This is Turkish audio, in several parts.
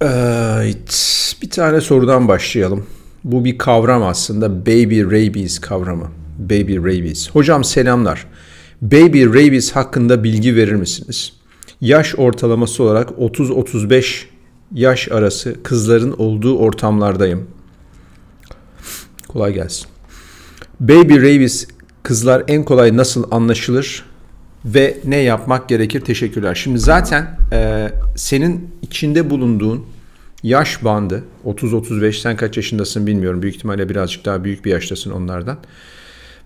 Evet, bir tane sorudan başlayalım. Bu bir kavram aslında. Baby rabies kavramı. Baby rabies. Hocam selamlar. Baby rabies hakkında bilgi verir misiniz? Yaş ortalaması olarak 30-35 yaş arası kızların olduğu ortamlardayım. Kolay gelsin. Baby rabies kızlar en kolay nasıl anlaşılır ve ne yapmak gerekir? Teşekkürler. Şimdi zaten e, senin içinde bulunduğun yaş bandı 30-35'ten kaç yaşındasın bilmiyorum. Büyük ihtimalle birazcık daha büyük bir yaştasın onlardan.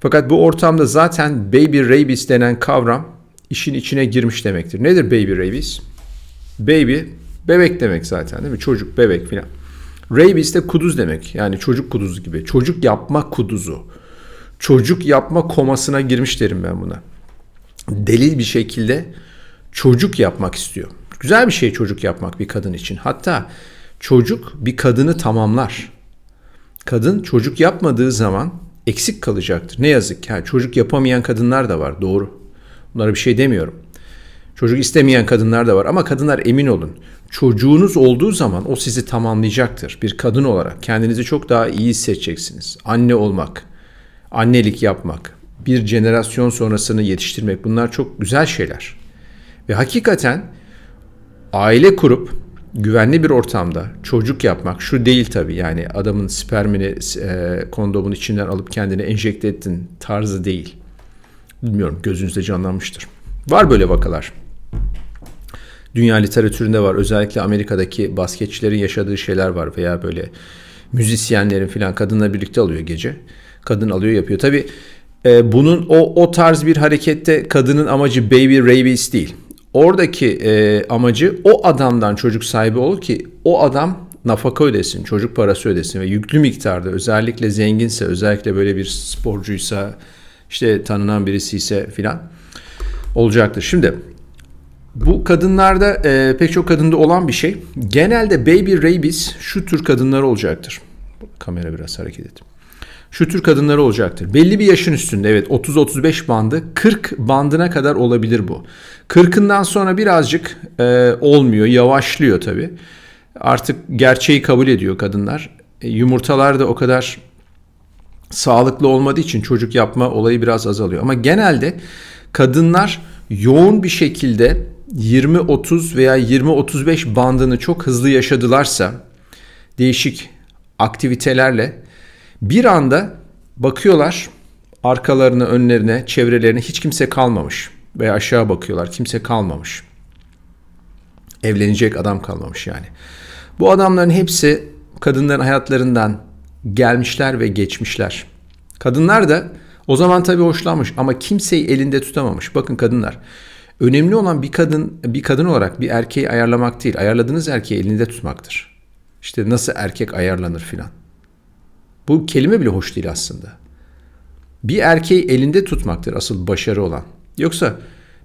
Fakat bu ortamda zaten baby rabies denen kavram işin içine girmiş demektir. Nedir baby rabies? Baby bebek demek zaten değil mi? Çocuk, bebek filan. Rabies de kuduz demek. Yani çocuk kuduzu gibi. Çocuk yapma kuduzu. Çocuk yapma komasına girmiş derim ben buna. Delil bir şekilde çocuk yapmak istiyor. Güzel bir şey çocuk yapmak bir kadın için. Hatta çocuk bir kadını tamamlar. Kadın çocuk yapmadığı zaman eksik kalacaktır. Ne yazık ki. Yani çocuk yapamayan kadınlar da var. Doğru. Bunlara bir şey demiyorum. Çocuk istemeyen kadınlar da var ama kadınlar emin olun. Çocuğunuz olduğu zaman o sizi tamamlayacaktır. Bir kadın olarak kendinizi çok daha iyi hissedeceksiniz. Anne olmak, annelik yapmak, bir jenerasyon sonrasını yetiştirmek bunlar çok güzel şeyler. Ve hakikaten aile kurup güvenli bir ortamda çocuk yapmak şu değil tabii yani adamın spermini e, kondomun içinden alıp kendine enjekte ettin tarzı değil. Bilmiyorum gözünüzde canlanmıştır. Var böyle vakalar. Dünya literatüründe var. Özellikle Amerika'daki basketçilerin yaşadığı şeyler var veya böyle müzisyenlerin filan kadınla birlikte alıyor gece. Kadın alıyor yapıyor. Tabii e, bunun o o tarz bir harekette kadının amacı baby rabies değil. Oradaki e, amacı o adamdan çocuk sahibi ol ki o adam nafaka ödesin, çocuk parası ödesin ve yüklü miktarda özellikle zenginse, özellikle böyle bir sporcuysa, işte tanınan birisi ise filan olacaktır. Şimdi bu kadınlarda e, pek çok kadında olan bir şey. Genelde baby rabies şu tür kadınlar olacaktır. Kamera biraz hareket et. Şu tür kadınlar olacaktır. Belli bir yaşın üstünde evet 30-35 bandı 40 bandına kadar olabilir bu. 40'ından sonra birazcık e, olmuyor yavaşlıyor tabii. Artık gerçeği kabul ediyor kadınlar. E, yumurtalar da o kadar sağlıklı olmadığı için çocuk yapma olayı biraz azalıyor. Ama genelde kadınlar yoğun bir şekilde 20-30 veya 20-35 bandını çok hızlı yaşadılarsa değişik aktivitelerle bir anda bakıyorlar arkalarına, önlerine, çevrelerine hiç kimse kalmamış veya aşağı bakıyorlar kimse kalmamış. Evlenecek adam kalmamış yani. Bu adamların hepsi kadınların hayatlarından gelmişler ve geçmişler. Kadınlar da o zaman tabii hoşlanmış ama kimseyi elinde tutamamış. Bakın kadınlar. Önemli olan bir kadın bir kadın olarak bir erkeği ayarlamak değil. Ayarladığınız erkeği elinde tutmaktır. İşte nasıl erkek ayarlanır filan. Bu kelime bile hoş değil aslında. Bir erkeği elinde tutmaktır asıl başarı olan. Yoksa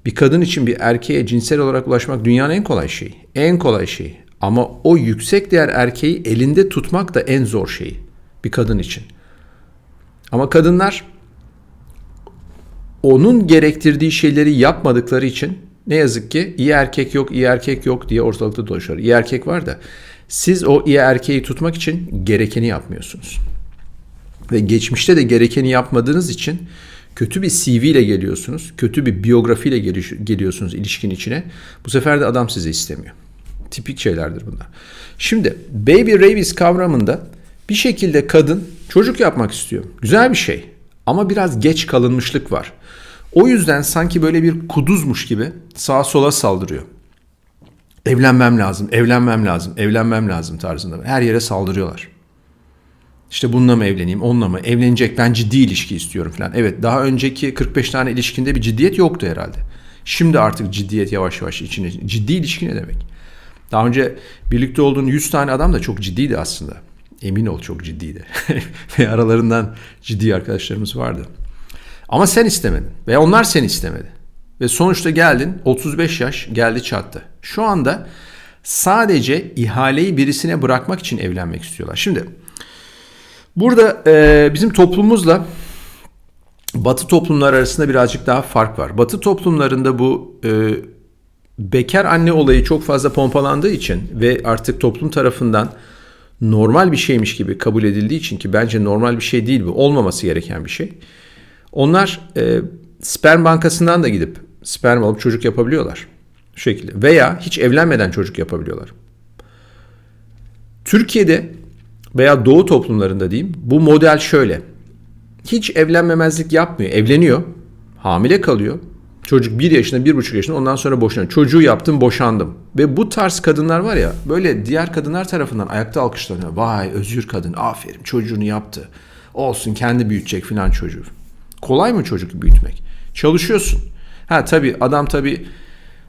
bir kadın için bir erkeğe cinsel olarak ulaşmak dünyanın en kolay şeyi. En kolay şeyi. Ama o yüksek değer erkeği elinde tutmak da en zor şeyi bir kadın için. Ama kadınlar onun gerektirdiği şeyleri yapmadıkları için ne yazık ki iyi erkek yok, iyi erkek yok diye ortalıkta dolaşıyor. İyi erkek var da siz o iyi erkeği tutmak için gerekeni yapmıyorsunuz. Ve geçmişte de gerekeni yapmadığınız için kötü bir CV ile geliyorsunuz. Kötü bir biyografiyle geliyorsunuz ilişkin içine. Bu sefer de adam sizi istemiyor. Tipik şeylerdir bunlar. Şimdi baby rabies kavramında bir şekilde kadın çocuk yapmak istiyor. Güzel bir şey. Ama biraz geç kalınmışlık var. O yüzden sanki böyle bir kuduzmuş gibi sağa sola saldırıyor. Evlenmem lazım, evlenmem lazım, evlenmem lazım tarzında. Her yere saldırıyorlar. İşte bununla mı evleneyim, onunla mı? Evlenecek, ben ciddi ilişki istiyorum falan. Evet, daha önceki 45 tane ilişkinde bir ciddiyet yoktu herhalde. Şimdi artık ciddiyet yavaş yavaş içine. Ciddi ilişki ne demek? Daha önce birlikte olduğun 100 tane adam da çok ciddiydi aslında. Emin ol çok ciddiydi. Ve aralarından ciddi arkadaşlarımız vardı. Ama sen istemedin. Ve onlar seni istemedi. Ve sonuçta geldin 35 yaş geldi çattı. Şu anda sadece ihaleyi birisine bırakmak için evlenmek istiyorlar. Şimdi burada e, bizim toplumumuzla Batı toplumlar arasında birazcık daha fark var. Batı toplumlarında bu e, bekar anne olayı çok fazla pompalandığı için ve artık toplum tarafından normal bir şeymiş gibi kabul edildiği için ki bence normal bir şey değil bu. Olmaması gereken bir şey. Onlar e, sperm bankasından da gidip sperm alıp çocuk yapabiliyorlar. Şu şekilde. Veya hiç evlenmeden çocuk yapabiliyorlar. Türkiye'de veya doğu toplumlarında diyeyim bu model şöyle. Hiç evlenmemezlik yapmıyor. Evleniyor. Hamile kalıyor. Çocuk bir yaşında, bir buçuk yaşında ondan sonra boşanıyor. Çocuğu yaptım, boşandım. Ve bu tarz kadınlar var ya böyle diğer kadınlar tarafından ayakta alkışlanıyor. Vay özgür kadın, aferin çocuğunu yaptı. Olsun kendi büyütecek filan çocuğu. Kolay mı çocuk büyütmek? Çalışıyorsun. Ha tabii adam tabii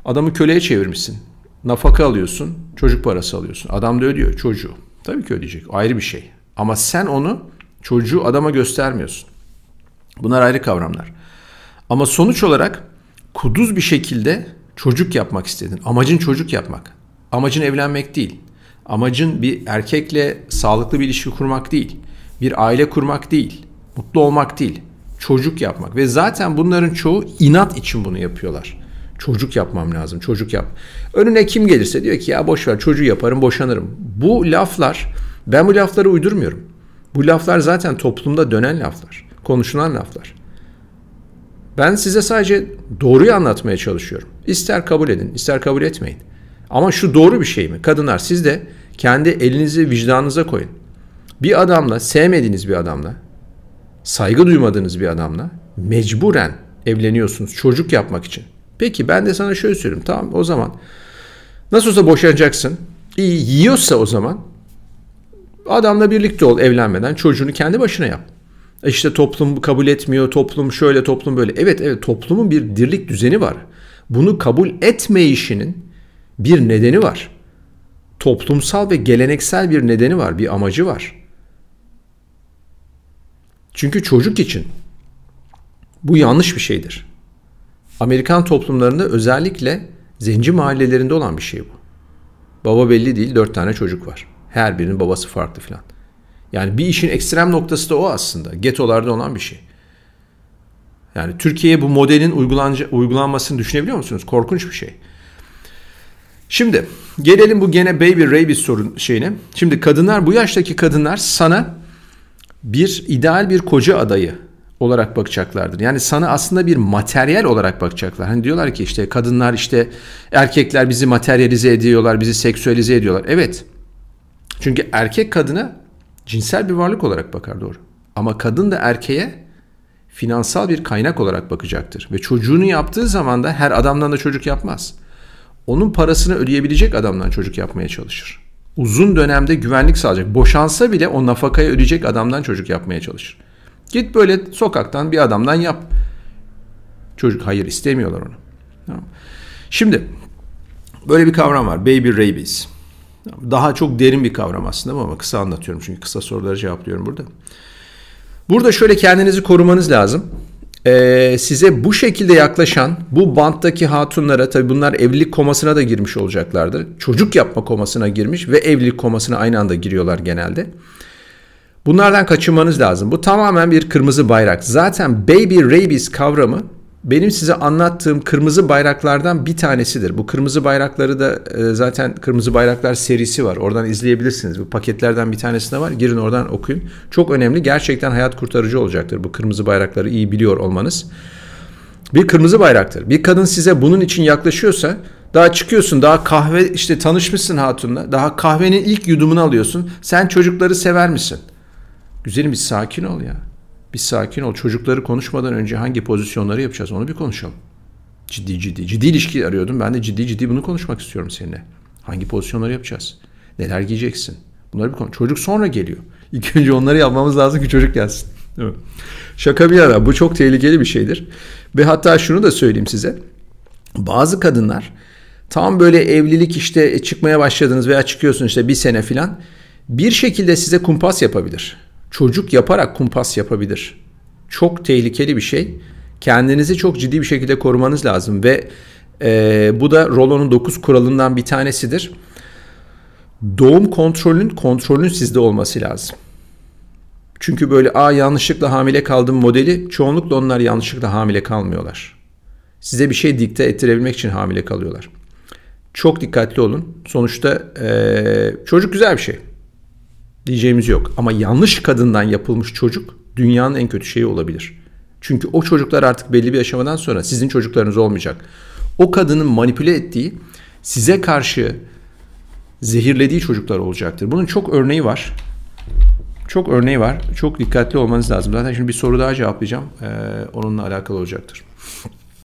adamı köleye çevirmişsin. Nafaka alıyorsun, çocuk parası alıyorsun. Adam da ödüyor çocuğu. Tabii ki ödeyecek. Ayrı bir şey. Ama sen onu çocuğu adama göstermiyorsun. Bunlar ayrı kavramlar. Ama sonuç olarak kuduz bir şekilde çocuk yapmak istedin. Amacın çocuk yapmak. Amacın evlenmek değil. Amacın bir erkekle sağlıklı bir ilişki kurmak değil. Bir aile kurmak değil. Mutlu olmak değil. Çocuk yapmak. Ve zaten bunların çoğu inat için bunu yapıyorlar. Çocuk yapmam lazım. Çocuk yap. Önüne kim gelirse diyor ki ya boş ver çocuğu yaparım boşanırım. Bu laflar ben bu lafları uydurmuyorum. Bu laflar zaten toplumda dönen laflar. Konuşulan laflar. Ben size sadece doğruyu anlatmaya çalışıyorum. İster kabul edin, ister kabul etmeyin. Ama şu doğru bir şey mi? Kadınlar siz de kendi elinizi vicdanınıza koyun. Bir adamla, sevmediğiniz bir adamla, saygı duymadığınız bir adamla mecburen evleniyorsunuz çocuk yapmak için. Peki ben de sana şöyle söyleyeyim. Tamam o zaman nasıl olsa boşanacaksın. İyi yiyorsa o zaman adamla birlikte ol evlenmeden çocuğunu kendi başına yap. İşte toplum kabul etmiyor, toplum şöyle, toplum böyle. Evet, evet toplumun bir dirlik düzeni var. Bunu kabul etmeyişinin bir nedeni var. Toplumsal ve geleneksel bir nedeni var, bir amacı var. Çünkü çocuk için bu yanlış bir şeydir. Amerikan toplumlarında özellikle zenci mahallelerinde olan bir şey bu. Baba belli değil, dört tane çocuk var. Her birinin babası farklı filan. Yani bir işin ekstrem noktası da o aslında. Getolarda olan bir şey. Yani Türkiye'ye bu modelin uygulanmasını düşünebiliyor musunuz? Korkunç bir şey. Şimdi gelelim bu gene baby rabies sorun şeyine. Şimdi kadınlar bu yaştaki kadınlar sana bir ideal bir koca adayı olarak bakacaklardır. Yani sana aslında bir materyal olarak bakacaklar. Hani diyorlar ki işte kadınlar işte erkekler bizi materyalize ediyorlar, bizi seksüelize ediyorlar. Evet. Çünkü erkek kadına cinsel bir varlık olarak bakar doğru. Ama kadın da erkeğe finansal bir kaynak olarak bakacaktır. Ve çocuğunu yaptığı zaman da her adamdan da çocuk yapmaz. Onun parasını ödeyebilecek adamdan çocuk yapmaya çalışır. Uzun dönemde güvenlik sağlayacak. Boşansa bile o nafakaya ödeyecek adamdan çocuk yapmaya çalışır. Git böyle sokaktan bir adamdan yap. Çocuk hayır istemiyorlar onu. Şimdi böyle bir kavram var. Baby rabies. Daha çok derin bir kavram aslında ama kısa anlatıyorum çünkü kısa soruları cevaplıyorum burada. Burada şöyle kendinizi korumanız lazım. Ee, size bu şekilde yaklaşan bu banttaki hatunlara tabi bunlar evlilik komasına da girmiş olacaklardır. Çocuk yapma komasına girmiş ve evlilik komasına aynı anda giriyorlar genelde. Bunlardan kaçınmanız lazım. Bu tamamen bir kırmızı bayrak. Zaten baby rabies kavramı benim size anlattığım kırmızı bayraklardan bir tanesidir. Bu kırmızı bayrakları da e, zaten kırmızı bayraklar serisi var. Oradan izleyebilirsiniz. Bu paketlerden bir tanesi de var. Girin oradan okuyun. Çok önemli. Gerçekten hayat kurtarıcı olacaktır bu kırmızı bayrakları iyi biliyor olmanız. Bir kırmızı bayraktır. Bir kadın size bunun için yaklaşıyorsa daha çıkıyorsun daha kahve işte tanışmışsın hatunla. Daha kahvenin ilk yudumunu alıyorsun. Sen çocukları sever misin? Güzelim bir sakin ol ya. Bir sakin ol. Çocukları konuşmadan önce hangi pozisyonları yapacağız onu bir konuşalım. Ciddi ciddi. Ciddi ilişki arıyordum. Ben de ciddi ciddi bunu konuşmak istiyorum seninle. Hangi pozisyonları yapacağız? Neler giyeceksin? Bunları bir konu. Çocuk sonra geliyor. İlk önce onları yapmamız lazım ki çocuk gelsin. Değil mi? Şaka bir yana bu çok tehlikeli bir şeydir. Ve hatta şunu da söyleyeyim size. Bazı kadınlar tam böyle evlilik işte çıkmaya başladınız veya çıkıyorsun işte bir sene filan bir şekilde size kumpas yapabilir çocuk yaparak kumpas yapabilir. Çok tehlikeli bir şey. Kendinizi çok ciddi bir şekilde korumanız lazım ve e, bu da Rollo'nun 9 kuralından bir tanesidir. Doğum kontrolün kontrolün sizde olması lazım. Çünkü böyle a yanlışlıkla hamile kaldım modeli çoğunlukla onlar yanlışlıkla hamile kalmıyorlar. Size bir şey dikte ettirebilmek için hamile kalıyorlar. Çok dikkatli olun. Sonuçta e, çocuk güzel bir şey. Diyeceğimiz yok. Ama yanlış kadından yapılmış çocuk dünyanın en kötü şeyi olabilir. Çünkü o çocuklar artık belli bir aşamadan sonra sizin çocuklarınız olmayacak. O kadının manipüle ettiği size karşı zehirlediği çocuklar olacaktır. Bunun çok örneği var. Çok örneği var. Çok dikkatli olmanız lazım. Zaten şimdi bir soru daha cevaplayacağım. Ee, onunla alakalı olacaktır.